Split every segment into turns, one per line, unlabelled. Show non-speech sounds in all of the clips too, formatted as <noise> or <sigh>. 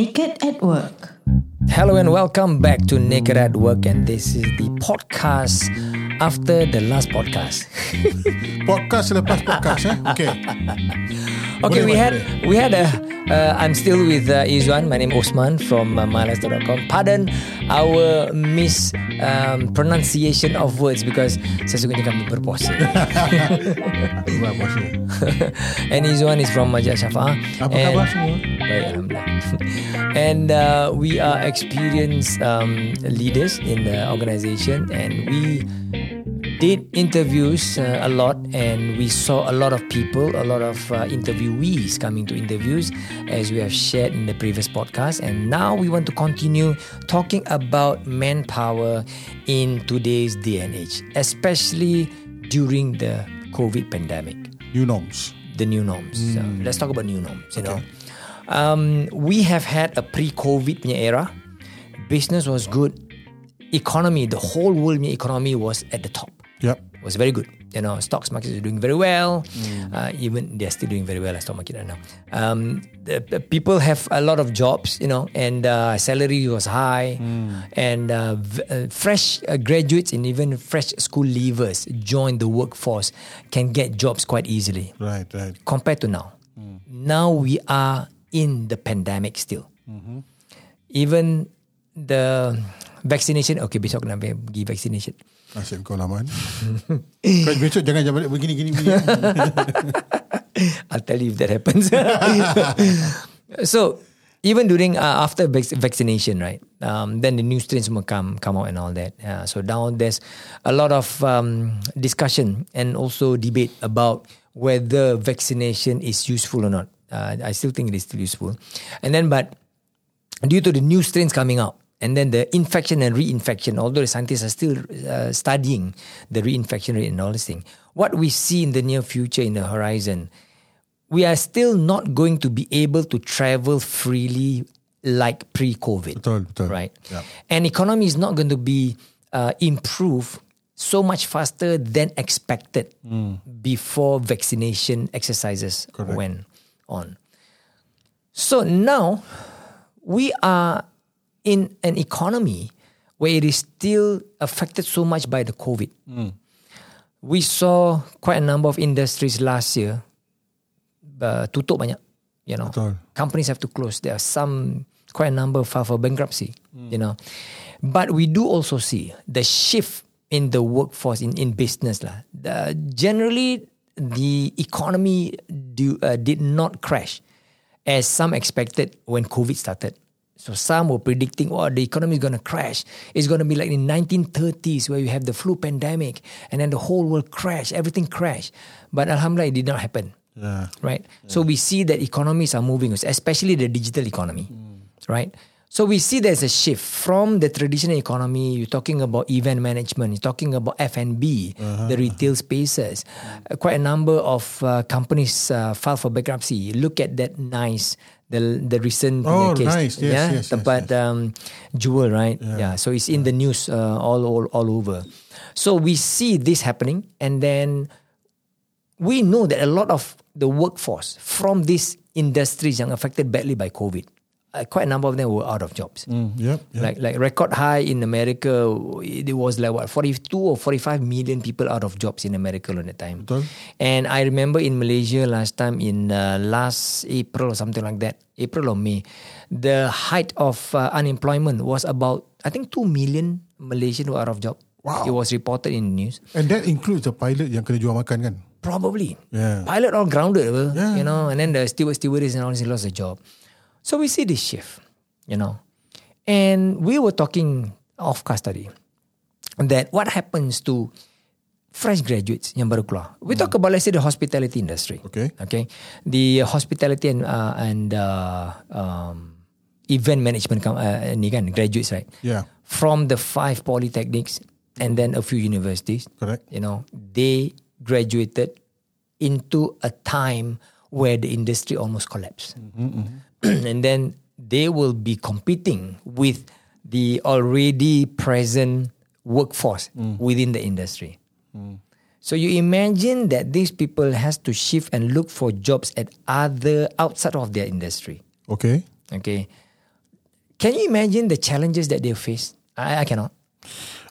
Naked at Work.
Hello and welcome back to Naked at Work, and this is the podcast after the last podcast. <laughs>
Podcast selepas podcast eh. Okay.
Okay, we had we had a. Uh, I'm still with uh, Izwan. My name is Osman from uh, mylastar.com. Pardon our mis um, pronunciation of words because sesungguhnya kami berpuasa. <laughs>
Buat puasa. <laughs>
and Izwan is from Majid Shafa.
Apa khabar semua?
Baik, Alhamdulillah. <laughs> and uh, we are experienced um, leaders in the organisation and we did interviews uh, a lot and we saw a lot of people, a lot of uh, interviewees coming to interviews as we have shared in the previous podcast. And now we want to continue talking about manpower in today's day and age, especially during the COVID pandemic
New norms.
the new norms. So let's talk about new norms. You know, um, we have had a pre-COVID era. Business was good. Economy, the whole world economy was at the top.
Yep.
Was very good. You know, stocks markets are doing very well. Uh, even they're still doing very well. As stock market right now. Um, the, the people have a lot of jobs. You know, and uh, salary was high, and uh, v- uh, fresh uh, graduates and even fresh school leavers join the workforce can get jobs quite easily
Right, right.
compared to now. Now we are in the pandemic still. Even the vaccination, okay besok kena pergi vaccination.
Nasib kau lama kan. kau besok jangan jangan balik begini gini begini. <laughs>
I'll tell you if that happens. <laughs> so even during uh, after vac- vaccination, right? Um, then the new strains will come come out and all that. Yeah, so now there's a lot of um, discussion and also debate about whether vaccination is useful or not. Uh, I still think it is still useful. And then, but due to the new strains coming out, and then the infection and reinfection, although the scientists are still uh, studying the reinfection rate and all this thing, what we see in the near future in the horizon, we are still not going to be able to travel freely like pre-COVID.
Betul, betul.
Right.
Yeah.
And economy is not going to be uh, improved so much faster than expected before vaccination exercises
Correct.
went on. So now we are in an economy where it is still affected so much by the COVID. We saw quite a number of industries last year uh, tutup banyak. You know,
Betul.
companies have to close. There are some quite a number file for bankruptcy. You know, but we do also see the shift in the workforce in in business lah. The, generally, the economy do, uh, did not crash as some expected when COVID started. So some were predicting, oh, the economy is going to crash. It's going to be like in 1930s where you have the flu pandemic and then the whole world crash, everything crashed. But alhamdulillah, it did not happen
Yeah.
right? So we see that economies are moving, especially the digital economy, mm. right? So we see there's a shift from the traditional economy. You're talking about event management. You're talking about F and B, the retail spaces. Uh, quite a number of uh, companies uh, file for bankruptcy. Look at that nice. The the recent
Oh,
case,
nice. Yes,
yeah,
yes, yes,
tempat um, Jewel, right? Yeah. So it's in the news uh, all, all all over. So we see this happening, and then we know that a lot of the workforce from these industries yang affected badly by COVID, uh, quite a number of them were out of jobs.
Mm, yep, yep.
Like like record high in America, it was like what 42 or 45 million people out of jobs in America at the time.
Betul.
And I remember in Malaysia last time in uh, last April or something like that, April or May, the height of uh, unemployment was about I think 2 million Malaysian were out of job.
Wow.
It was reported in news.
And that includes the pilot yang kena jual makan kan?
Probably.
Yeah.
Pilot all grounded,
Yeah.
you know, and then the steward, stewardess and all this lost their job. So we see this shift, you know. And we were talking off custody that what happens to fresh graduates yang baru keluar. We talk about let's say the hospitality industry.
Okay.
Okay. The hospitality and uh, and uh, um, event management uh, ni kan graduates right.
Yeah.
From the five polytechnics and then a few universities
Correct.
you know, they graduated into a time where the industry almost collapsed. <clears throat> and then they will be competing with the already present workforce within the industry. So you imagine that these people has to shift and look for jobs at other outside of their industry.
Okay.
Okay. Can you imagine the challenges that they face? I, I cannot.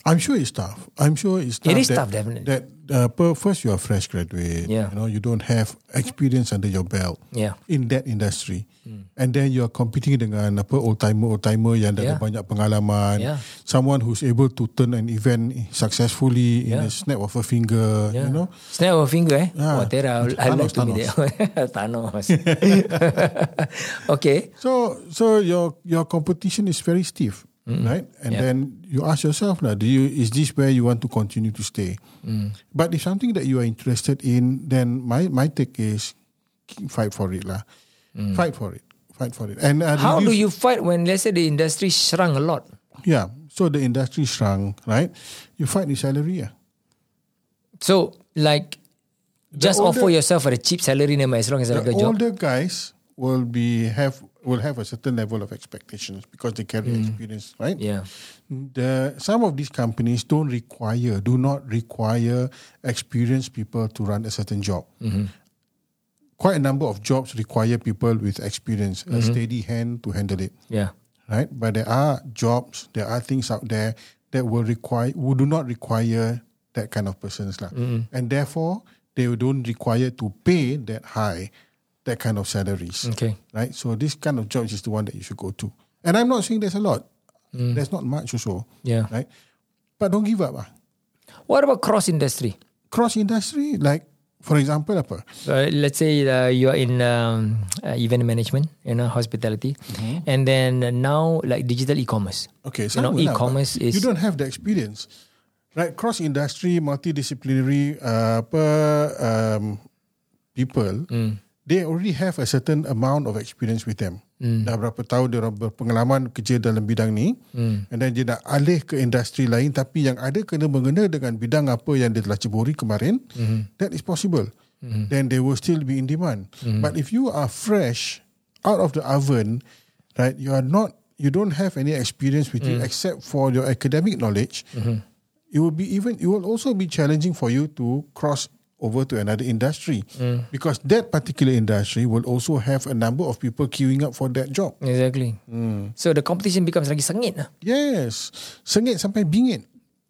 I'm sure it's tough. I'm sure it's tough.
It is
that,
tough, definitely.
That uh, first you're a fresh graduate.
Yeah.
You know, you don't have experience under your belt.
Yeah.
In that industry, and then you're competing dengan apa old timer old timer yang dah ada
Yeah.
banyak pengalaman.
Yeah.
Someone who's able to turn an event successfully in a
Yeah.
snap of a finger.
Yeah.
You know.
Snap of a finger, eh?
Ah.
Oh, Tera, I
Thanos,
like to be there. <laughs> Thanos. <laughs> okay. <laughs>
So so your your competition is very stiff, Mm-hmm. right? And
Yeah.
then you ask yourself now, do you is this where you want to continue to stay? Mm. But if something that you are interested in, then my my take is fight for it lah. Mm. Fight for it. Fight for it. And uh,
How do you fight when, let's say, the industry shrunk a lot?
Yeah. So the industry shrunk, right? You fight the salary. Yeah.
So, like, just
older-
offer yourself at a cheap salary as long as I
The
a job.
older guys will be have will have a certain level of expectations because they carry mm. experience, right?
Yeah.
the some of these companies don't require do not require experienced people to run a certain job mm-hmm. quite a number of jobs require people with experience a mm-hmm. steady hand to handle it
Yeah.
right but there are jobs there are things out there that will require who do not require that kind of persons lah. Mm-hmm. and therefore they don't require to pay that high that kind of salaries
Okay.
right? So this kind of jobs is the one that you should go to. And I'm not saying there's a lot. There's not much also,
Yeah.
right? But don't give up. Ah.
What about cross industry?
Cross industry, like for example, apa?
Uh, let's say uh, you are in um, uh, event management, you know, hospitality, and then uh, now like digital e-commerce.
Okay,
You know, e-commerce is-
you don't have the experience, right? Cross industry, multidisciplinary, uh, apa um, people,
Hmm.
They already have a certain amount of experience with them.
Hmm.
Dah berapa tahun dia orang berpengalaman kerja dalam bidang ni,
Hmm.
and then dia nak alih ke industri lain, tapi yang ada kena mengena dengan bidang apa yang dia telah ceburi kemarin,
Hmm.
that is possible. Then they will still be in demand.
Hmm.
But if you are fresh out of the oven, right, you are not, you don't have any experience with
Hmm.
you except for your academic knowledge.
Mm-hmm.
It will be even. It will also be challenging for you to cross over to another industry
Mm.
because that particular industry will also have a number of people queuing up for that job.
Exactly. So the competition becomes lagi sengit lah.
Yes, sengit sampai bingit.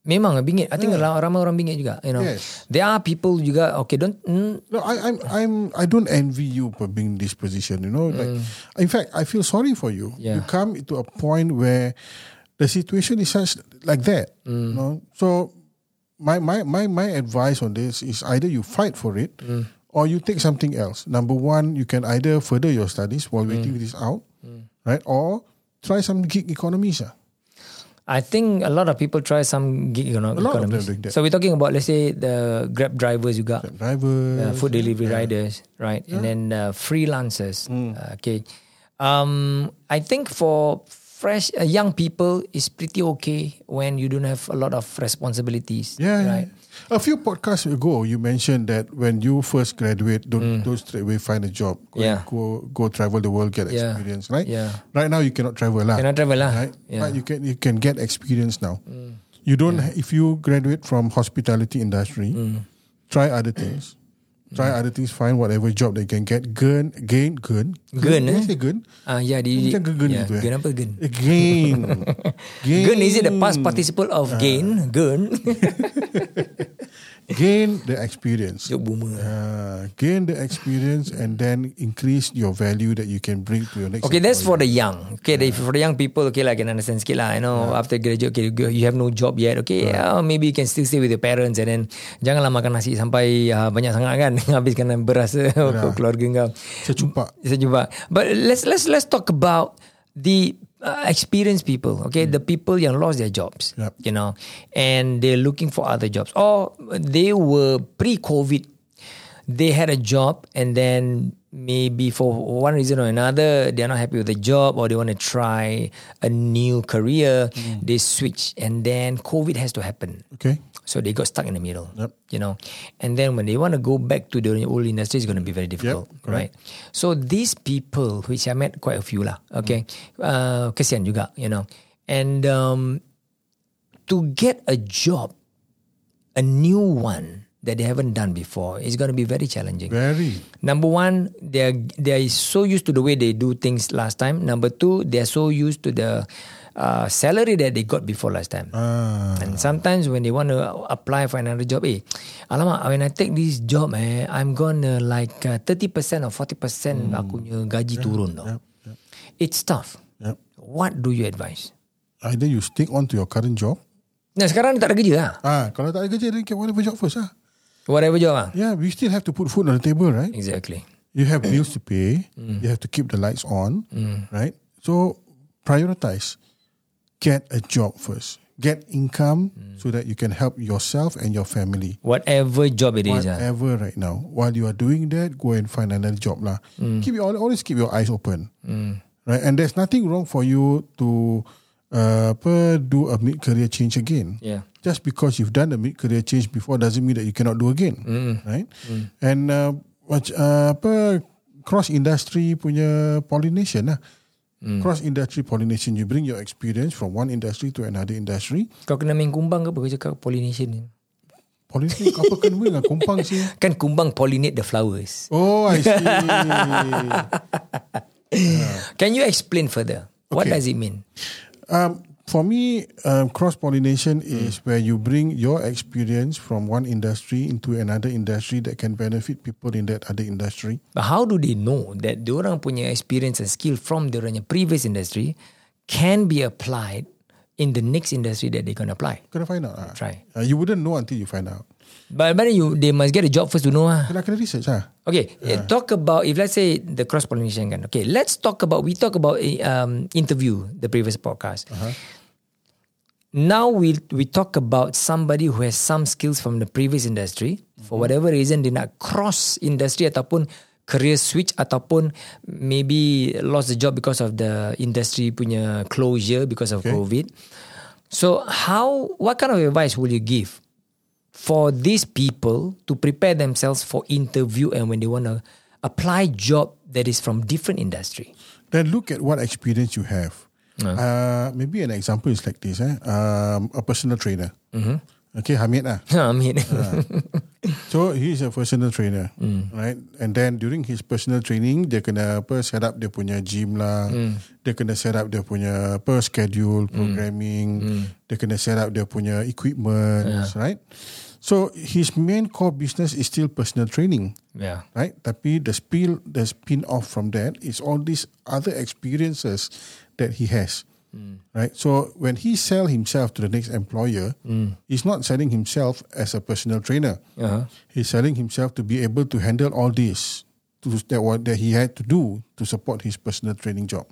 Memang lah, bingit. I think ra- ramai orang bingit juga. You know,
Yes.
there are people juga. Okay, don't. Mm,
No, I, I'm, I'm, I don't envy you for being in this position. You know, like, in fact, I feel sorry for you.
Mm. Yeah.
You come to a point where the situation is such like that.
Mm.
You know, so my, my, my, my advice on this is either you fight for it
Mm.
or you take something else. Number one, you can either further your studies while
Mm.
waiting this out, right, or try some gig economies. ah.
I think a lot of people try some gig
of them
economies. So we're talking about let's say the Grab drivers juga.
Driver,
uh, food delivery riders, right? And then uh, freelancers.
Hmm.
Uh, okay, um, I think for fresh uh, young people is pretty okay when you don't have a lot of responsibilities.
Yeah, yeah,
right.
yeah. A few podcasts ago, you mentioned that when you first graduate, don't don't straight away find a job. Go,
Mm. Yeah.
go go travel the world, get
Yeah.
experience. Right.
Yeah.
Right now, you cannot travel lah.
Cannot travel lah.
Right.
Yeah. Mm.
But you can you can get experience now. You don't ha- if you graduate from hospitality industry,
Mm.
try other things. Try other things. Find whatever job you can get. Gain, gain, gain.
Gain, eh?
say gain?
Ah, yeah, di,
Macam gain
yeah,
gitu eh.
Gain apa gain?
Gain. gain.
Gain is it the past participle of
Ah.
gain? Gain. <laughs>
Gain the experience.
Joke boomer.
Uh, gain the experience and then increase your value that you can bring to your next.
Okay, that's for the young. Okay, the for the young people, okay, like I can understand sikit lah. You know, after graduate, okay, you- have no job yet. Okay, yeah, maybe you can still stay with your parents and then janganlah makan nasi sampai uh, banyak sangat kan, <laughs> habiskan beras <laughs> keluarga kau.
Secumpak.
Sejumpa. But let's let's let's talk about the uh, experienced people. Okay, the people yang lost their jobs.
Yup.
You know, and they're looking for other jobs, or they were pre-COVID. They had a job, and then maybe for one reason or another, they're not happy with the job, or they want to try a new career. They switch, and then COVID has to happen.
Okay.
So they got stuck in the middle.
Yep.
You know, and then when they want to go back to the old industry, it's going to be very difficult, right? So these people, which I met quite a few lah, okay, uh, kesian juga, you know, and um, to get a job, a new one, that they haven't done before. It's going to be very challenging.
Very.
Number one, they're they're so used to the way they do things last time. Number two, they're so used to the uh, salary that they got before last time.
Ah.
And sometimes when they want to apply for another job, eh, alamak, when I take this job, eh, I'm gonna like uh, 30% or 40% aku punya gaji turun tau.
Yep, yep,
It's tough.
yep.
What do you advise?
Either you stick on to your current job.
Nah, sekarang tak ada kerja lah.
Ah, kalau tak ada kerja, then get whatever job first ah.
Whatever job lah.
Yeah, we still have to put food on the table, right?
Exactly.
You have bills to pay. You have to keep the lights on, right? So prioritize. Get a job first. Get income so that you can help yourself and your family.
Whatever job it is. ah.
Whatever right now. While you are doing that, go and find another job lah. Keep your, always keep your eyes open, right? And there's nothing wrong for you to uh, do a mid career change again.
Yeah.
Just because you've done a mid career change before doesn't mean that you cannot do again, right? And uh, uh, apa cross industry punya pollination lah. Cross industry pollination, you bring your experience from one industry to another industry.
Kau kena main kumbang ke apa kau pollination ni?
Pollination apa kena dengan kumpang sih? <laughs>
Kan kumbang pollinate the flowers.
Oh, I see. <laughs>
Can you explain further? What
Okay.
does it mean?
Um, for me, um, cross pollination is where you bring your experience from one industry into another industry that can benefit people in that other industry.
But how do they know that diorang punya experience and skill from punya previous industry can be applied in the next industry that they can apply?
Gonna find out. lah.
Try.
Uh, you wouldn't know until you find out.
But, but you they must get a job first to know ah.
Kena kena research lah.
Okay, eh, talk about if let's say the cross pollination kan. Okay, let's talk about we talk about eh, um, interview the previous podcast. Now we we talk about somebody who has some skills from the previous industry for mm-hmm. whatever reason dia nak cross industry ataupun career switch ataupun maybe lost the job because of the industry punya closure because of
Okay.
COVID. So how what kind of advice will you give for these people to prepare themselves for interview and when they want to apply job that is from different industry?
Then look at what experience you have. Uh, maybe an example is like this. Eh? Um, a personal trainer. Okay, Hamid lah.
I mean,
So he's a personal trainer, right? And then during his personal training, dia kena apa set up dia punya gym lah, dia kena set up dia punya apa schedule, programming, dia kena set up dia punya equipment, right? So his main core business is still personal training,
yeah.
right? Tapi the spill, the spin off from that is all these other experiences that he has. Right, so when he sell himself to the next employer, he's not selling himself as a personal trainer.
Uh-huh.
He's selling himself to be able to handle all this to that what that he had to do to support his personal training job.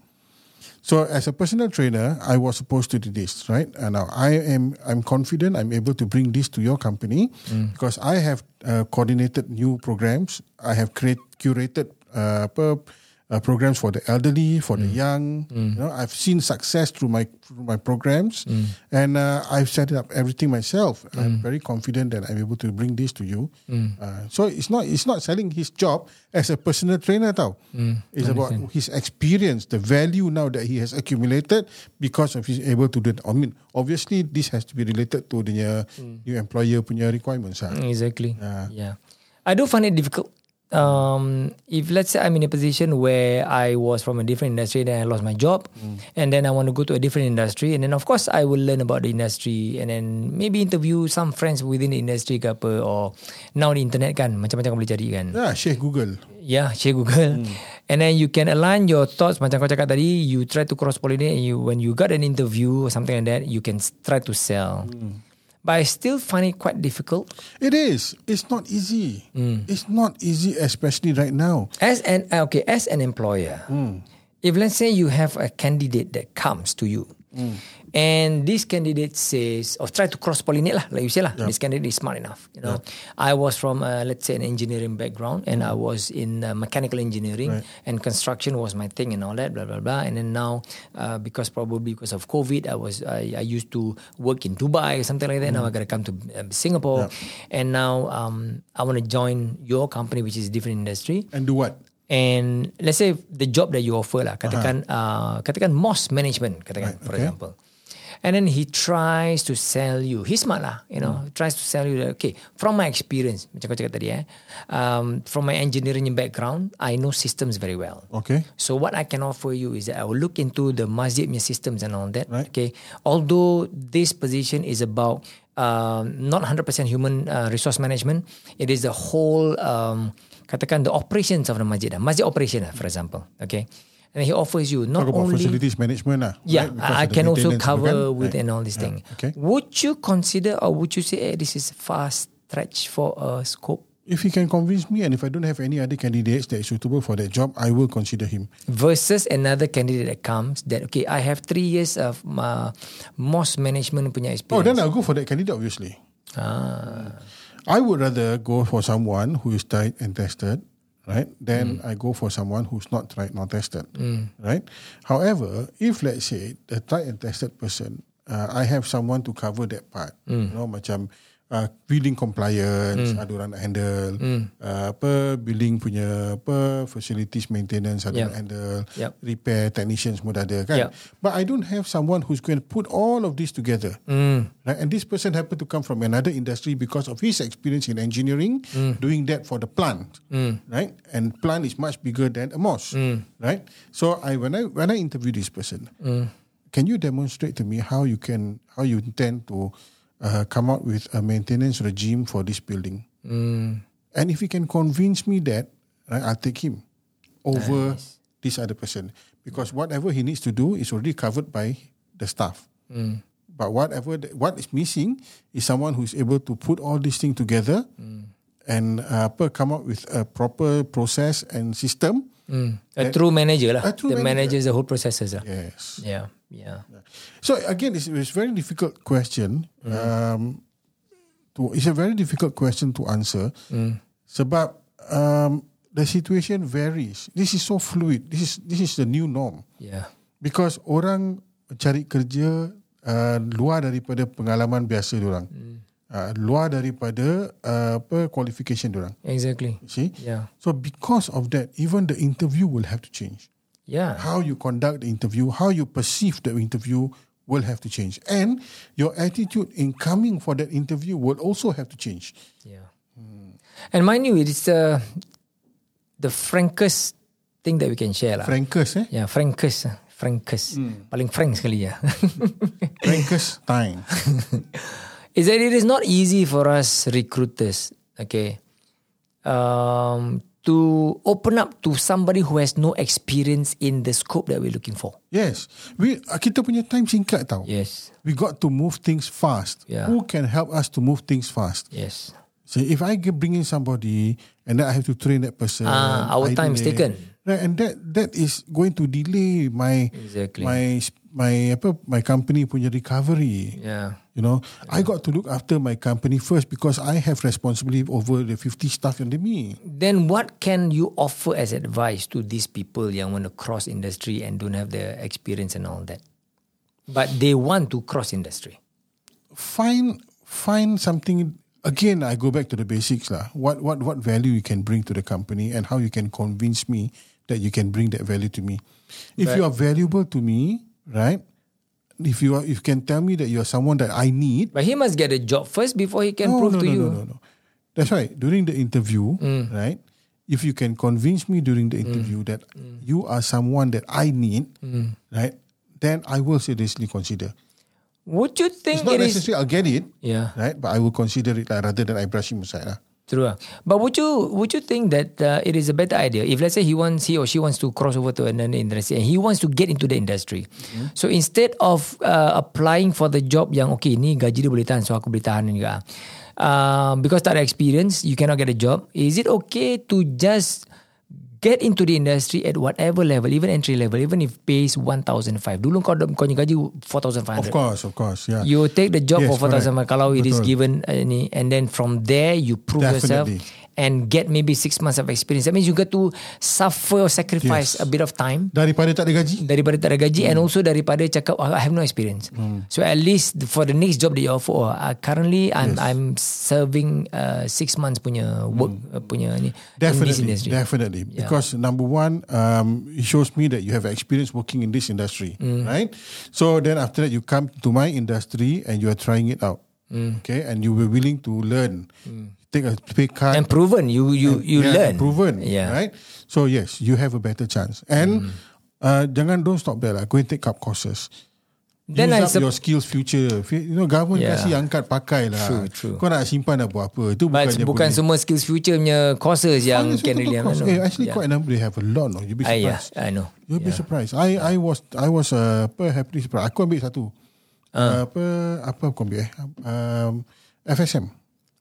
So as a personal trainer, I was supposed to do this, right? And now I am I'm confident I'm able to bring this to your company because I have uh, coordinated new programs. I have create, curated uh, per, uh, programs for the elderly, for the young. You know, I've seen success through my through my programs, and uh, I've set up everything myself. I'm very confident that I'm able to bring this to you. Uh, so it's not it's not selling his job as a personal trainer, tau. It's about his experience, the value now that he has accumulated because of he's able to do it. I mean, obviously this has to be related to the new employer punya requirements. ah.
Exactly.
Yeah.
Yeah. I do find it difficult. Um, if let's say I'm in a position where I was from a different industry, then I lost my job, and then I want to go to a different industry, and then of course I will learn about the industry, and then maybe interview some friends within the industry ke apa, or now the internet kan, macam-macam boleh cari kan.
Yeah, share Google.
Yeah, share Google. And then you can align your thoughts macam kau cakap tadi, you try to cross pollinate and you when you got an interview or something like that, you can try to sell. But I still find it quite difficult.
It is. It's not easy. Mm. It's not easy, especially right now.
As an uh, okay, as an employer, mm. if let's say you have a candidate that comes to you, mm. And this candidate says or try to cross pollinate lah, like you say lah, this candidate is smart enough. You know, I was from uh, let's say an engineering background, and I was in uh, mechanical engineering, and construction was my thing and all that, blah blah blah. And then now, uh, because probably because of COVID, I was I, I used to work in Dubai or something like that. Now I got to come to um, Singapore, and now um, I want to join your company, which is different industry.
And do what?
And let's say the job that you offer lah, katakan uh, katakan MOS management, katakan for
okay.
example. And then he tries to sell you. He's smart lah, you know. Tries to sell you that, okay, from my experience, macam kau cakap tadi eh, um, from my engineering background, I know systems very well.
Okay.
So what I can offer you is that I will look into the masjid punya systems and all that.
Right.
Okay. Although this position is about um, not 100% human uh, resource management, it is the whole um, katakan the operations of the masjid. lah. Masjid operation, lah, for example. Okay. And he offers you not
Talk about
only
facilities management lah.
yeah,
right?
I, can also cover with
Right.
and all this
Yeah,
thing.
Okay.
Would you consider or would you say eh, this is fast stretch for a scope
If he can convince me and if I don't have any other candidates that is suitable for that job, I will consider him.
versus another candidate that comes that okay, I have three years of uh, mosque management punya
Oh,
experience.
then I'll go for that candidate, obviously.
ah,
I would rather go for someone who is tried and tested, right? Then I go for someone who's not tried nor tested, right? However, if let's say the tried and tested person, uh, I have someone to cover that part, you know, macam uh, building compliance, ada orang nak handle, uh, apa building punya apa facilities maintenance ada
Yep.
nak handle,
Yep.
repair technicians semua dah ada kan?
Yep.
But I don't have someone who's going to put all of this together. Right? And this person happened to come from another industry because of his experience in engineering, doing that for the plant. Right? And plant is much bigger than a mosque. Right? So I when I when I interview this person, can you demonstrate to me how you can how you intend to uh, come out with a maintenance regime for this building? And if he can convince me that, right, I'll take him over this other person because whatever he needs to do is already covered by the staff. But whatever the, what is missing is someone who is able to put all these things together and uh, come up with a proper process and system.
A true manager lah.
A true
the
manager.
manages the whole processes lah.
Yes.
Yeah, yeah.
So again, it's, it's very difficult question. Um, to, it's a very difficult question to answer. Sebab um, the situation varies. This is so fluid. This is this is the new norm.
Yeah.
Because orang cari kerja uh, luar daripada pengalaman biasa orang. Uh, luar daripada uh, apa qualification orang.
Exactly.
See?
Yeah.
So because of that, even the interview will have to change.
Yeah.
How you conduct the interview, how you perceive the interview will have to change. And your attitude in coming for that interview will also have to change.
Yeah. And mind you, it's uh, the frankest thing that we can share lah.
Frankest, eh?
yeah, frankest. ah. Frankest. Paling frank sekali ya. <laughs>
Frankest time. <laughs>
is that it is not easy for us recruiters, okay, um, to open up to somebody who has no experience in the scope that we're looking for.
Yes. We uh, kita punya time singkat tau.
Yes.
We got to move things fast.
Yeah.
Who can help us to move things fast?
Yes.
So if I bring in somebody and then I have to train that person,
Ah, our
I
time is taken.
Right, and that that is going to delay my
Exactly.
my my apa my company punya recovery.
Yeah.
You know, I got to look after my company first because I have responsibility over the 50 staff under me.
Then what can you offer as advice to these people yang want to cross industry and don't have the experience and all that? But they want to cross industry.
Find find something again I go back to the basics lah. What what what value you can bring to the company and how you can convince me that you can bring that value to me. If you are valuable to me, right? If you are, if you can tell me that you are someone that I need,
But he must get a job first before he can
no,
prove
no,
to
no,
you.
no, no, no. That's right. During the interview, right? If you can convince me during the interview that you are someone that I need, right? Then I will seriously consider.
Would you think
It's not
it is
necessary I'll get it,
Yeah.
right? But I will consider it like, rather than I brush him aside. Lah.
True. ah. But would you would you think that uh, it is a better idea if let's say he wants he or she wants to cross over to another industry and he wants to get into the industry. So instead of uh, applying for the job yang okay ni gaji dia boleh tahan so aku boleh tahan juga. Uh, because tak ada experience you cannot get a job. Is it okay to just get into the industry at whatever level even entry level even if pays 1005 dulu kau kau punya gaji 4500
Of course, of course, yeah.
You take the job
Yes,
for 4000
correct.
kalau it is
Betul.
given uh, ni and then from there you prove yourself
Definitely.
And get maybe six months of experience. That means you got to suffer or sacrifice
Yes.
a bit of time
Daripada tak ada gaji.
daripada tak ada gaji and also daripada cakap oh, I have no experience. So at least for the next job that you offer, oh, uh, currently I'm I'm serving uh, six months punya work uh, punya ni in
Definitely,
industry.
definitely. Because number one, um, it shows me that you have experience working in this industry,
Mm.
right? So then after that, you come to my industry and you are trying it out, okay? And you were willing to learn, take a pay cut,
Mm. and proven you you you
yeah,
learn
proven,
Yeah.
right? So yes, you have a better chance. And uh, jangan don't stop there lah. Go and take up courses.
Then
Use
I
up
sup-
your skills future. You know, government
Yeah.
kasih angkat pakai lah.
True, true.
Kau nak simpan nak buat apa? Itu
But
bukan
bukan semua skills future punya courses yang can really
course. Eh, actually
yeah.
quite a number. They have a lot. No, you'll be
Ah, yeah,
surprised.
I know.
You'll be surprised. I I was I was uh, apa happily surprised. Aku ambil satu. Uh. apa apa aku ambil eh? Um, FSM,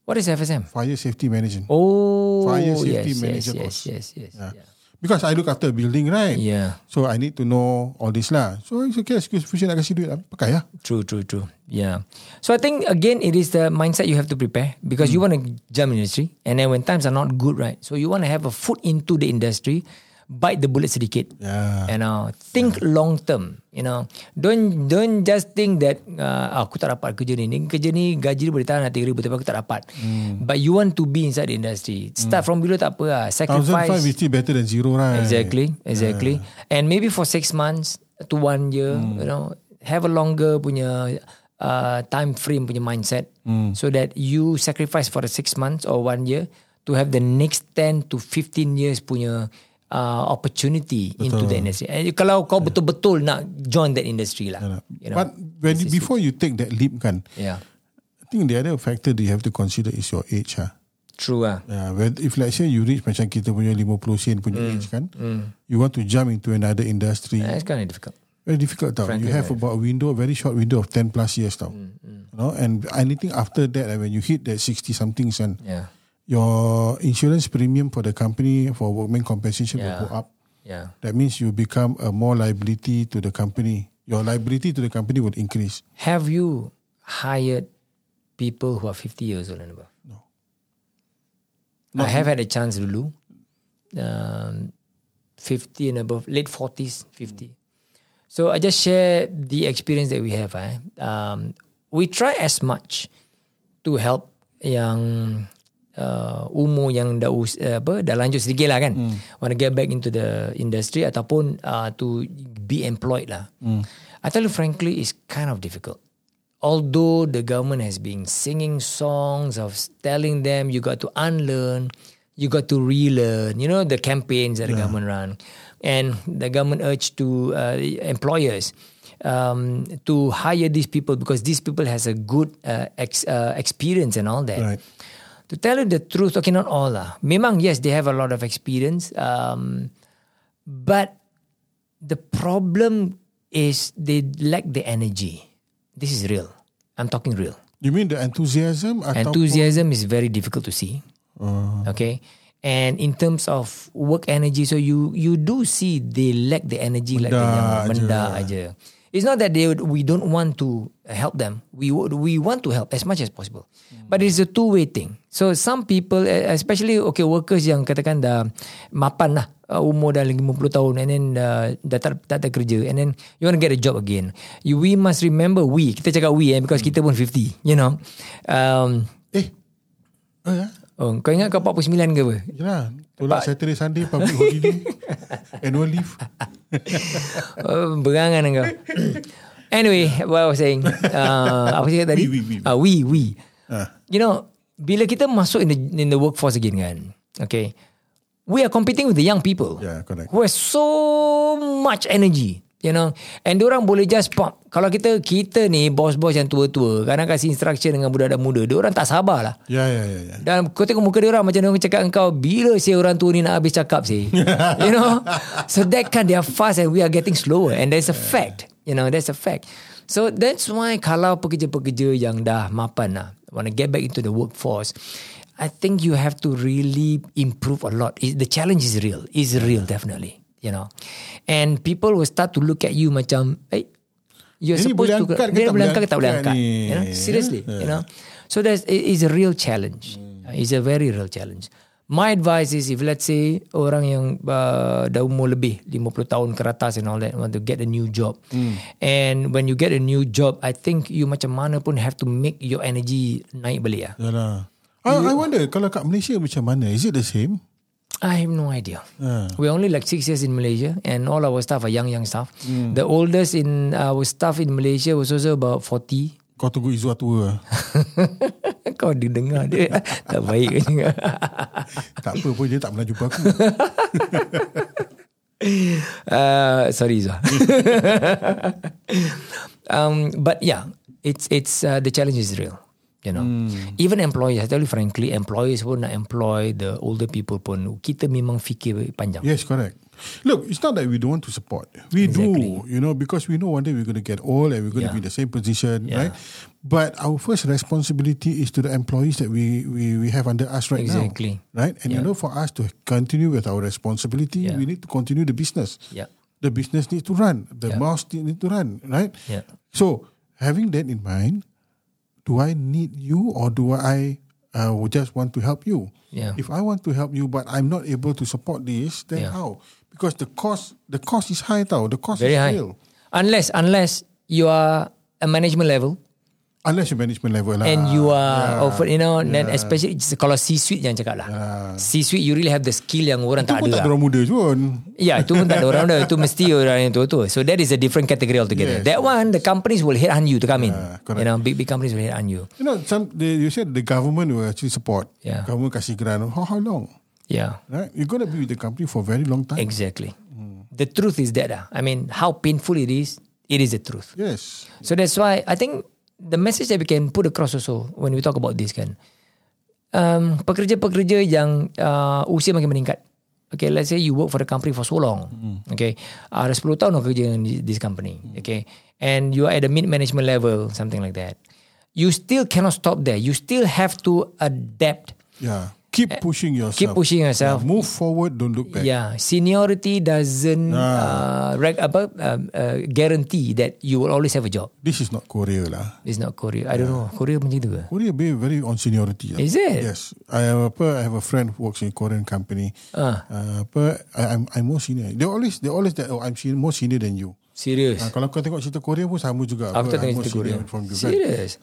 What is FSM?
Fire Safety Management.
Oh,
Fire
yes,
safety
yes,
manager
yes,
course.
yes, yes,
Yeah.
yeah.
Because I look after a building, right?
Yeah.
So I need to know all this lah. So it's okay. Excuse future nak kasih duit, lah. pakai lah.
True, true, true. Yeah. So I think again, it is the mindset you have to prepare because you want to jump in industry, and then when times are not good, right? So you want to have a foot into the industry, bite the bullet sedikit.
Yeah.
You know, think long term. You know, don't don't just think that uh, aku tak dapat kerja ni. Ni kerja ni gaji dia boleh tahan tiga ribu tapi aku tak dapat. But you want to be inside the industry. Start from below tak apa lah. Sacrifice.
is still better than zero, right?
Exactly, exactly. And maybe for six months to one year, you know, have a longer punya uh, time frame punya mindset, so that you sacrifice for the six months or one year to have the next 10 to 15 years punya uh, opportunity into the industry. And kalau kau betul-betul nak join that industry lah, you know.
But when you, before you take that leap, kan,
yeah,
I think the other factor that you have to consider is your age, ah.
true ah.
Yeah, when, if let's say you reach macam kita punya 50 sen punya
Hmm.
age kan, you want to jump into another industry,
It's kind of difficult.
very difficult tau. You have about a window, very short window of 10 plus years tau.
Hmm,
You know, and anything after that, like when you hit that 60 something and
Yeah,
your insurance premium for the company for workman compensation
Yeah.
will go up.
yeah.
That means you become a more liability to the company. Your liability to the company will increase.
Have you hired people who are 50 years old and above?
No.
I have had a chance dulu. Um, 50 and above, late 40s, 50. So I just share the experience that we have. Eh. Um, we try as much to help yang uh, umur yang dah us, uh, apa dah lanjut sedikit lah kan. Want to get back into the industry ataupun uh, to be employed lah. I tell you frankly, it's kind of difficult. Although the government has been singing songs of telling them you got to unlearn, you got to relearn, you know, the campaigns that the government run. And the government urge to uh, employers um, to hire these people because these people has a good uh, ex, uh, experience and all that.
Right.
To tell you the truth, okay, not all lah. Memang yes, they have a lot of experience, um, but the problem is they lack the energy. This is real. I'm talking real.
You mean the enthusiasm?
Enthusiasm is very difficult to see.
Uh,
Okay. And in terms of work energy, so you you do see they lack the energy like the young
aja.
aja. It's not that they would- we don't want to help them. We we want to help as much as possible. But it's a two way thing. So some people, eh, especially okay workers yang katakan dah mapan lah uh, umur dah 50 tahun and then uh, dah tak, tak ada kerja and then you want to get a job again. You, we must remember we kita cakap we eh, because kita pun 50, you know. Um,
eh, oh ya,
oh, kau ingat kau 49 ke apa?
Yalah, tolak Saturday Sunday public holiday, <laughs> annual leave.
Oh, berangan kau. anyway, what I was saying. Uh, apa sih tadi?
We, we, we.
Uh, we, we.
Ah.
You know, bila kita masuk in the in the workforce again kan, okay, we are competing with the young people
Yeah, correct.
who have so much energy. You know And orang boleh just pop Kalau kita Kita ni Bos-bos yang tua-tua Kadang kasih instruction Dengan budak-budak muda Diorang tak sabar lah
Ya, ya, ya, ya.
dan kau tengok muka dia orang macam dia cakap dengan kau bila si orang tua ni nak habis cakap si. <laughs> you know. So that kind they are fast and we are getting slower and that's a fact. You know, that's a fact. So that's why kalau pekerja-pekerja yang dah mapan lah want to get back into the workforce I think you have to really improve a lot. It, the challenge is real. Is real definitely. You know. And people will start to look at you macam eh you're
Ini
supposed to
angkat ke
dia
tak
boleh angkat ke tak boleh
angkat ni?
You know, seriously,
Yeah.
you know. So that's it is a real challenge. Uh, It's a very real challenge. My advice is if let's say orang yang uh, dah umur lebih 50 tahun ke atas and all that want to get a new job. And when you get a new job, I think you macam mana pun have to make your energy naik balik lah.
Yalah. I, I wonder kalau kat Malaysia macam mana? Is it the same?
I have no idea.
Uh,
We're only like six years in Malaysia and all our staff are young, young staff. The oldest in our staff in Malaysia was also about 40.
kau tunggu Izzuah tua. <laughs>
Kau didengar dia. <laughs> tak baik kan.
tak apa pun dia tak pernah jumpa aku. <laughs>
uh, sorry Zah. um, but yeah, it's it's uh, the challenge is real. You know, even employers, I tell you frankly, employers pun nak employ the older people pun kita memang fikir panjang.
Yes, correct. Look, it's not that we don't want to support. We
Exactly.
do, you know, because we know one day we're going to get old and we're going to
Yeah.
be in the same position,
Yeah.
right? But our first responsibility is to the employees that we we, we have under us right
Exactly.
now, right? And you know, for us to continue with our responsibility,
Yeah.
we need to continue the business.
Yeah.
The business needs to run. The
Yeah.
mouth need to run, right?
Yeah.
So having that in mind, do I need you or do I uh, just want to help you?
Yeah.
If I want to help you, but I'm not able to support this, then
Yeah.
how? Because the cost, the cost is high, tau. The cost
Very
is
high.
real.
Unless unless you are a management level
Unless you management level lah.
and you are
Yeah.
offered, you know, then especially kalau C-suite yang cakap lah. C-suite you really have the skill yang orang
Itu
tak
pun
ada.
tak
lah.
ada orang muda pun.
Ya, itu pun tak ada orang dah. <laughs> Itu mesti orang yang tua-tua. So that is a different category altogether.
Yes.
That one, the companies will hit on you to come in.
correct.
you know, big big companies will hit on you.
You know, some they, you said the government will actually support.
Yeah.
Government kasih grant. How, how long?
Yeah,
Right? You're going to be with the company for a very long time.
exactly.
Hmm.
The truth is that. ah. I mean, how painful it is, it is the truth.
Yes.
So that's why I think the message that we can put across also when we talk about this kan, um, pekerja-pekerja yang uh, usia makin meningkat. Okay, let's say you work for the company for so long. Okay, uh, dah 10 tahun kau kerja dengan this company. Okay, and you are at the mid management level, something like that. You still cannot stop there. You still have to adapt.
Yeah. Keep pushing yourself.
Eh, Keep pushing yourself.
Yeah, move forward, don't look back.
Yeah, seniority doesn't uh, reg- apa, uh, uh, guarantee that you will always have a job.
This is not Korea lah.
It's not Korea. I don't know. Korea macam tu ke?
Korea be very on seniority. lah.
Is it?
Yes. I have apa, I have a friend who works in Korean company.
Ah.
Uh, apa, I, I'm I'm more senior. They always they always that oh I'm senior, more senior than you.
Serious.
Uh, kalau kau tengok cerita Korea pun sama juga.
Aku tak tengok cerita Korea.
From you, kan?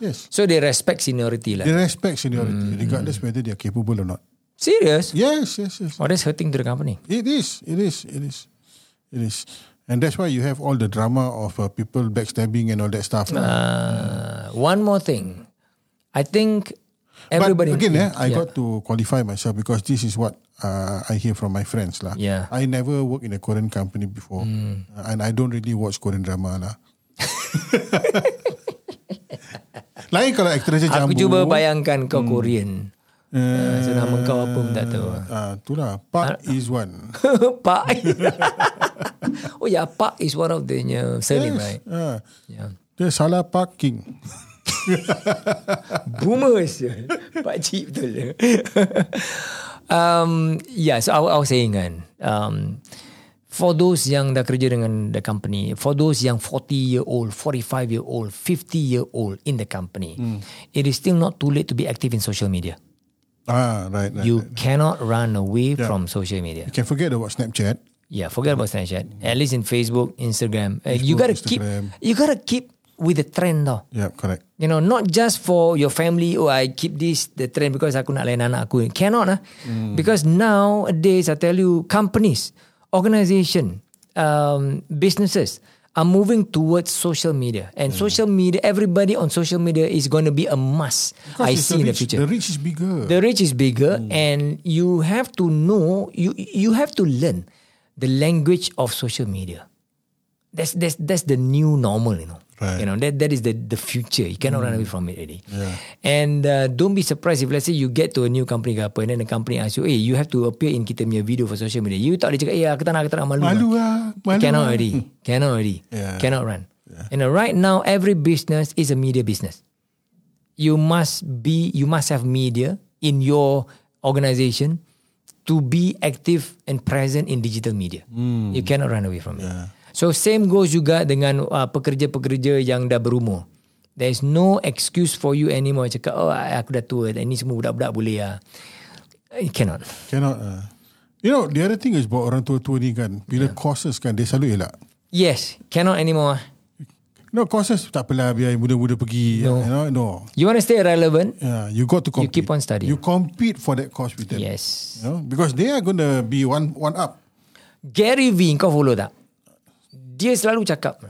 Yes.
So they respect seniority lah.
They respect seniority
Hmm.
regardless whether they are capable or not.
Serious?
Yes, yes, yes.
Oh, that's hurting to the company.
It is. It is. It is. It is. And that's why you have all the drama of uh, people backstabbing and all that stuff. lah.
Uh, one more thing. I think everybody...
but again, eh, I
Yeah.
got to qualify myself because this is what uh, I hear from my friends lah.
Yeah.
I never worked in a Korean company before,
Hmm.
uh, and I don't really watch Korean drama lah. <laughs> Lain kalau
Aku
jambu.
cuba bayangkan kau Korean. Uh, so nama kau apa pun tak tahu.
Ah, itulah. Park is one. <laughs>
Pak. <laughs> oh yeah, Pak is one of the uh, surname, right?
Ah,
Yeah.
dia salah parking. <laughs>
Boomers je. Pak Cik betul. <laughs> um, yeah, so I, I was saying kan, um, for those yang dah kerja dengan the company, for those yang 40 year old, 45 year old, 50 year old in the company, it is still not too late to be active in social media.
Ah, right, right.
You
right.
cannot run away from social media.
You can forget about Snapchat.
Yeah, forget about Snapchat. At least in Facebook, Instagram, uh, you gotta keep
Instagram.
you gotta keep with the trend though.
Yeah, correct.
You know, not just for your family. Oh, I keep this the trend because aku nak layan anak aku. Cannot lah. Because nowadays, I tell you, companies, organization, um, businesses are moving towards social media, and social media. Everybody on social media is going to be a must.
Because
I see in the future.
The reach is bigger.
The reach is bigger, hmm. and you have to know you you have to learn the language of social media. That's that's that's the new normal, you know.
Right.
You know that that is the the future. You cannot run away from it already.
Yeah.
And uh, don't be surprised if let's say you get to a new company ke apa, and then the company asks you, hey, you have to appear in kita punya video for social media. You tak boleh cakap, eh, aku tak nak, aku tak nak malu.
malu lah. Malu
Cannot
lah.
already. Cannot already. <laughs>
Yeah.
Cannot run. You know, right now every business is a media business. You must be, you must have media in your organization to be active and present in digital media. You cannot run away from it. So same goes juga dengan uh, pekerja-pekerja yang dah berumur. There is no excuse for you anymore cakap oh aku dah tua ini semua budak-budak boleh lah. You cannot.
Cannot. Uh. You know, the other thing is about orang tua-tua ni kan, bila yeah. courses kan, dia selalu elak.
Yes, cannot anymore.
No, courses tak apalah biar muda-muda pergi.
No.
You know, no.
You want to stay relevant?
Yeah, you got to compete.
keep on studying.
You compete for that course with them.
Yes.
You know, because they are going to be one one up.
Gary V kau follow tak? Dia selalu cakap.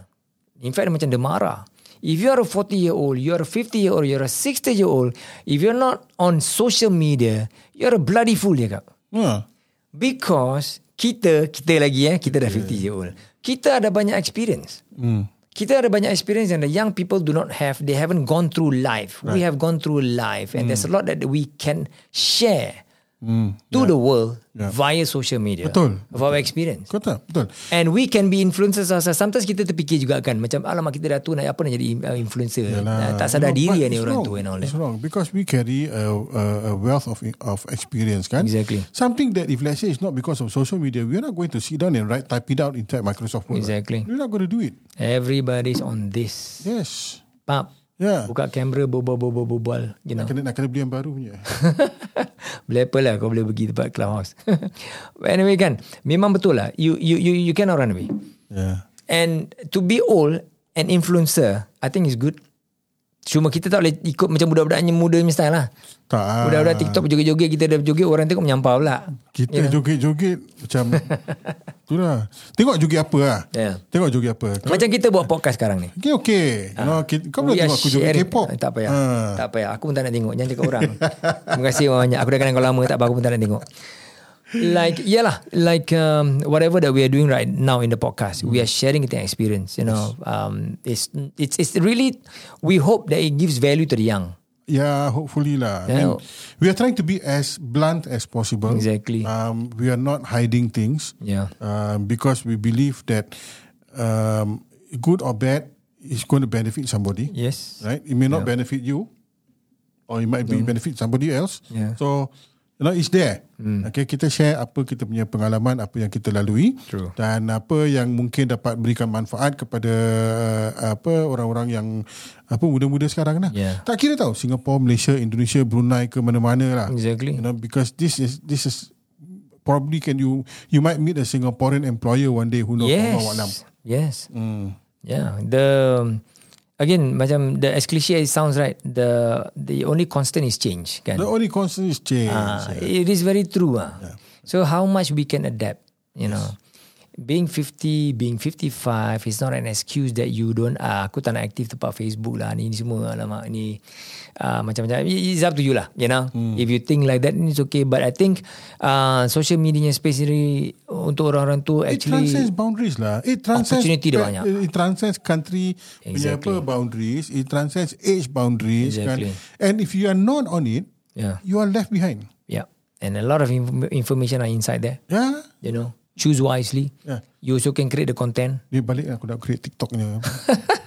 In fact macam dia marah. If you are a 40 year old, you are a 50 year old, you are a 60 year old, if you're not on social media, you're a bloody fool dia kata.
Yeah.
Because kita, kita lagi eh, kita dah 50 year old. Kita ada banyak experience.
Hmm.
Kita ada banyak experience yang the young people do not have. They haven't gone through life. Right. We have gone through life. And mm. there's a lot that we can share
Mm.
to
Yeah.
the world
Yeah.
via social media.
Betul.
Of our experience.
Kata, betul.
And we can be influencers ourselves. Sometimes kita terfikir juga kan. Macam alamak kita dah tu nak apa nak jadi uh, influencer.
Yalah.
Tak sadar
You know,
diri ni
it's
orang
wrong.
tu and all that.
It's wrong because we carry a, a, a wealth of of experience, kan?
Exactly.
Something that if let's say it's not because of social media, we're not going to sit down and write type it out inside Microsoft Word. right?
Exactly.
We're not going to do it.
Everybody's on this.
Yes.
Pap.
Yeah.
Buka kamera berbual-bual. You know.
Kena nak kena beli yang baru punya. <laughs>
boleh apa lah kau boleh pergi tempat clubhouse. <laughs> Anyway kan, memang betul lah. You you you you cannot run away.
yeah.
And to be old an influencer, I think is good. Cuma kita tak boleh ikut macam budak-budak muda punya style lah.
Tak.
Budak-budak TikTok joget-joget kita dah joget orang tengok menyampah pula.
Kita joget-joget macam <laughs> itulah. Tengok joget apa lah.
Yeah.
Tengok joget apa.
Macam kita buat podcast sekarang ni.
Okay, okay. You know, kita, kau boleh tengok aku joget K-pop.
Tak payah.
Ah.
Tak payah. Aku pun tak nak tengok. Jangan cakap orang. Terima kasih banyak. Aku dah kenal kau lama. Tak apa. Aku pun tak nak tengok. Like, yalah. Like um, whatever that we are doing right now in the podcast. We are sharing the experience. You know, um, it's, it's, it's really, we hope that it gives value to the young.
Yeah, hopefully lah.
Yeah.
we are trying to be as blunt as possible.
Exactly.
Um, we are not hiding things.
Yeah.
Um, because we believe that um, good or bad is going to benefit somebody.
Yes.
Right? It may not benefit you, or it might be benefit somebody else.
Yeah.
So, know, it's there. Okay, kita share apa kita punya pengalaman, apa yang kita lalui,
True.
dan apa yang mungkin dapat berikan manfaat kepada uh, apa orang-orang yang apa muda-muda sekarang lah.
Yeah.
Tak kira tau Singapore, Malaysia, Indonesia, Brunei ke mana-mana lah.
Exactly.
You know, because this is this is probably can you you might meet a Singaporean employer one day who knows Allah Alam.
Yes. Yes.
Hmm.
Yeah. The again macam the as cliche it sounds right. The the only constant is change. Kan?
The only constant is change.
Ah, it is very true. Ah. So how much we can adapt, you know. Being 50, being 55 is not an excuse that you don't, ah, aku tak nak aktif tempat Facebook lah, ni, ni semua, alamak, ni, ah, macam-macam. It- It's up to you lah, you know.
Hmm.
If you think like that, it's okay. But I think uh, social media space ni, untuk orang-orang tu
It
actually,
transcends boundaries lah. It transcends
Opportunity dia banyak.
It transcends country punya
Exactly.
apa boundaries. It transcends age boundaries.
Exactly.
Kan? And if you are not on it,
yeah,
you are left behind.
yeah. And a lot of inf- information are inside there,
Yeah.
you know. Choose wisely.
Yeah.
You also can create the content.
Dia balik aku nak create TikToknya. <laughs>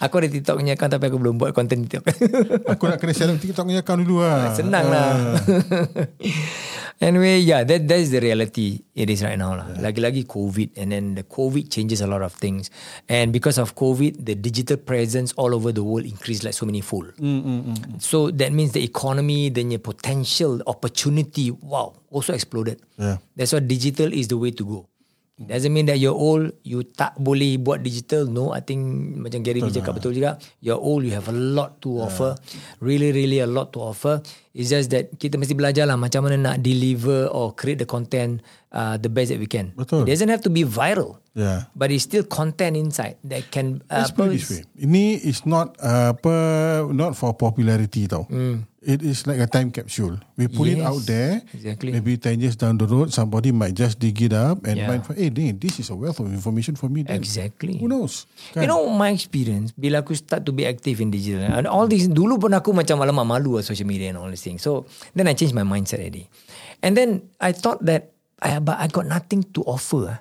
Aku ada TikToknya kan tapi aku belum buat konten TikTok. <laughs>
aku nak kena share TikToknya account dulu lah.
Senang lah. <laughs> anyway, yeah, that that is the reality it is right now lah. Lagi-lagi COVID and then the COVID changes a lot of things. And because of COVID, the digital presence all over the world increased like so many fold. So that means the economy, then your potential opportunity, wow, also exploded.
Yeah.
That's why digital is the way to go. Doesn't mean that you're old, you tak boleh buat digital. No, I think macam Gary Vee cakap betul juga. You're old, you have a lot to offer. Really, really a lot to offer. It's just that kita mesti belajar lah macam mana nak deliver or create the content uh, the best that we can.
Betul.
It doesn't have to be viral.
Yeah.
But it's still content inside that can... Uh,
Let's put it this way. Ini is not uh, apa not for popularity tau. It is like a time capsule. We put it
Yes,
out there.
exactly.
Maybe 10 years down the road, somebody might just dig it up and
Yeah.
find, hey, this is a wealth of information for me. Then.
Exactly.
Who knows?
You know my experience bila aku start to be active in digital and all this dulu pun aku macam alamak malu lah social media and all these things. So then I changed my mindset already. And then I thought that I but I got nothing to offer. ah.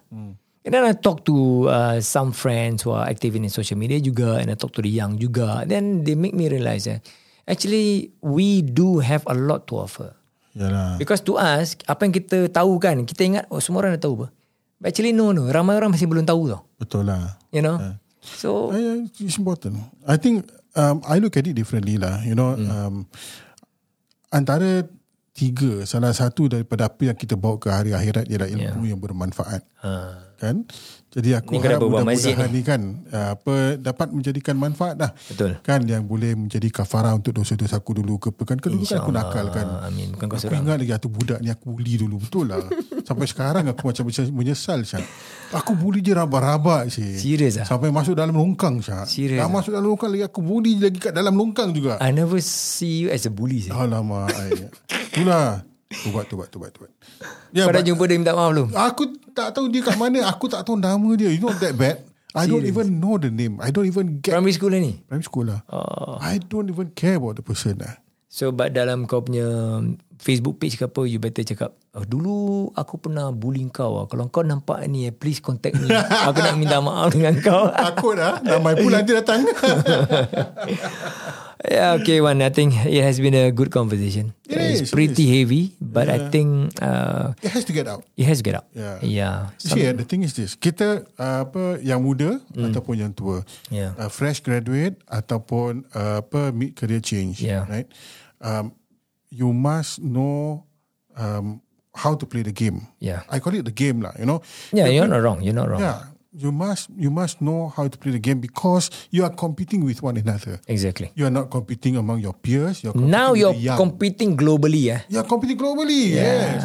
And then I talk to uh, some friends who are active in social media juga and I talk to the young juga. Then they make me realize that actually we do have a lot to offer.
Yalah.
Because to us, apa yang kita tahu kan, kita ingat oh semua orang dah tahu apa. But actually no no, ramai orang masih belum tahu tau.
Betul lah.
You know? So
Uh, yeah, it's important. I think um, I look at it differently lah. You know,
Hmm.
um, antara Tiga, salah satu daripada apa yang kita bawa ke hari akhirat ialah ilmu yang bermanfaat.
Ha.
Kan? Jadi aku
Ni kena
harap mudah-mudahan ni kan apa dapat menjadikan manfaat dah.
Betul.
Kan yang boleh menjadi kafarah untuk dosa-dosa aku dulu ke kan kan dulu kan aku nakal kan.
Amin. Bukan
Aku ingat lagi tu budak ni aku bully dulu betul lah. <laughs> Sampai sekarang aku macam menyesal Syah. Aku bully dia rabak-rabak sih.
Serius ah?
Sampai masuk dalam longkang Syah.
Serius
Dah
ah?
masuk dalam longkang lagi aku bully lagi kat dalam longkang juga.
I never see you as a bully. Sih.
Alamak. <laughs> Itulah. Tubat, tubat, tubat, tubat.
Kau dah
but-
jumpa dia minta maaf belum?
Aku tak tahu dia kat mana. Aku tak tahu nama dia. You know that bad. I don't even know the name. I don't even get
Primary school lah ni?
primary school lah.
Oh.
I don't even care about the person lah.
So but dalam kau punya Facebook page ke apa You better cakap oh, Dulu aku pernah bully kau lah. Kalau kau nampak ni eh, Please contact me Aku nak minta maaf <laughs> dengan kau <laughs>
Takut lah. Nama pun nanti datang. <laughs>
Yeah, okay, Wan. I think it has been a good conversation.
It
it's
is, it
pretty heavy, but I think uh,
It has to get out.
it has to get out.
Yeah.
Yeah.
See, eh, the thing is this. Kita uh, apa yang muda ataupun yang tua.
Yeah.
Uh, fresh graduate ataupun uh, apa mid career change.
Yeah.
Right. Um, you must know um, how to play the game.
Yeah.
I call it the game lah. You know.
Yeah, you're not wrong. You're not wrong.
Yeah. You must you must know how to play the game because you are competing with one another.
Exactly.
You are not competing among your peers. You're competing
Now you're competing globally. yeah.
You're competing globally. Yes.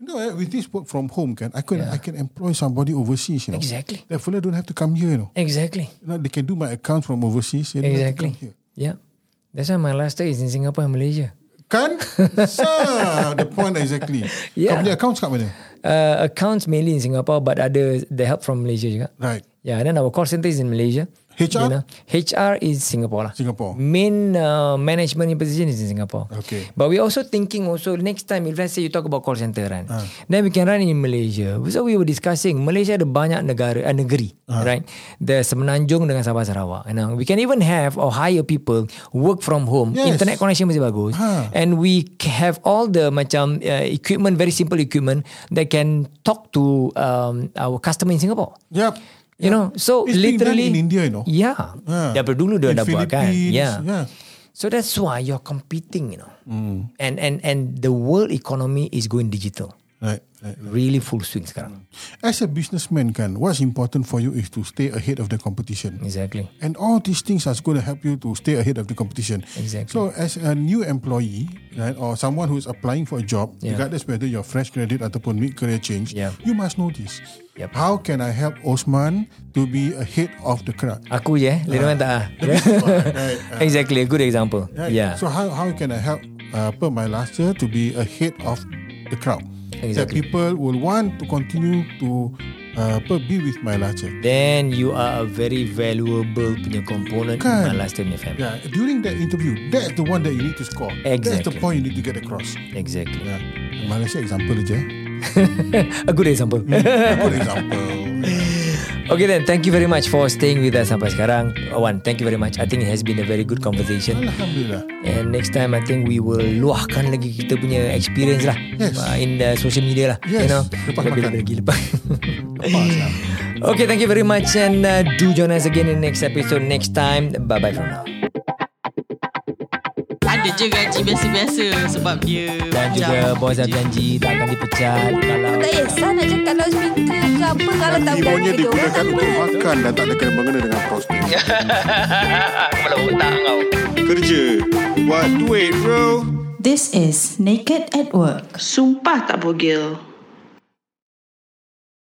You know, eh, with this work from home, can I can I can employ somebody overseas. You know,
Exactly.
that fella don't have to come here. You know,
Exactly.
you know they can do my account from overseas. They don't have to
Exactly. Yeah. That's why my last day is in Singapore and Malaysia.
Kan? Sir, <laughs> the point exactly.
Yeah.
Kau punya accounts kat mana?
Uh, accounts mainly in Singapore, but ada the help from Malaysia juga.
Right.
Yeah, and then our call center is in Malaysia.
HR?
You know, HR is Singapore lah.
Singapore.
Main uh, management position is in Singapore.
Okay.
But we're also thinking also next time if let's say you talk about call center right,
Ah.
then we can run in Malaysia. So we were discussing Malaysia ada banyak negara uh, negeri
Ah.
right. The Semenanjung dengan Sabah Sarawak. You know, we can even have or hire people work from home.
Yes.
Internet connection masih bagus.
Ah.
And we have all the macam uh, equipment very simple equipment that can talk to um, our customer in Singapore.
Yep.
You know, so
It's
literally
in India, you know.
Yeah.
Ah.
Daripada dulu dia dah buat kan. Yeah.
yeah.
So that's why you're competing, you know.
Mm.
And and and the world economy is going digital.
Right. Right.
Really full swing sekarang.
As a businessman, kan, what's important for you is to stay ahead of the competition.
Exactly.
And all these things are going to help you to stay ahead of the competition.
Exactly.
So as a new employee, right, or someone who is applying for a job,
Yeah.
regardless whether you're fresh graduate ataupun mid career change,
Yeah.
you must know this.
Yep.
How can I help Osman to be ahead of the crowd?
Aku je eh. Lain orang tak ah. <laughs>
right,
Exactly. A good example.
right.
Yeah.
So how how can I help uh, apa, my laster to be ahead of the crowd? That
Exactly.
people will want to continue to uh, apa, be with my laster.
Then you are a very valuable punya component
Kan.
in my last year family.
Yeah, during that interview, that's the one that you need to score. That's the
Exactly.
point you need to get across.
Exactly.
Yeah. Malaysia example aja. <laughs>
a good example.
Good example.
Okay then, thank you very much for staying with us sampai sekarang. Wan, thank you very much. I think it has been a very good conversation.
Alhamdulillah.
And next time I think we will luahkan lagi kita punya experience lah
Yes.
uh, in the social media lah.
Yes.
You know,
Lepas
lebih
makan.
lagi lepas.
Lepas lah.
okay, thank you very much and uh, do join us again in next episode next time. Bye bye for now.
Ada je gaji biasa-biasa sebab dia
Dan juga bos dah janji tak akan dipecat kalau
Tak kisah nak cakap loudspeaker ke apa Kalau tak berani dia tak apa
makan dan tak ada kena mengena dengan prospek. <laughs>
Kepala otak kau.
Kerja. Buat duit bro.
This is Naked at Work.
Sumpah tak bogel.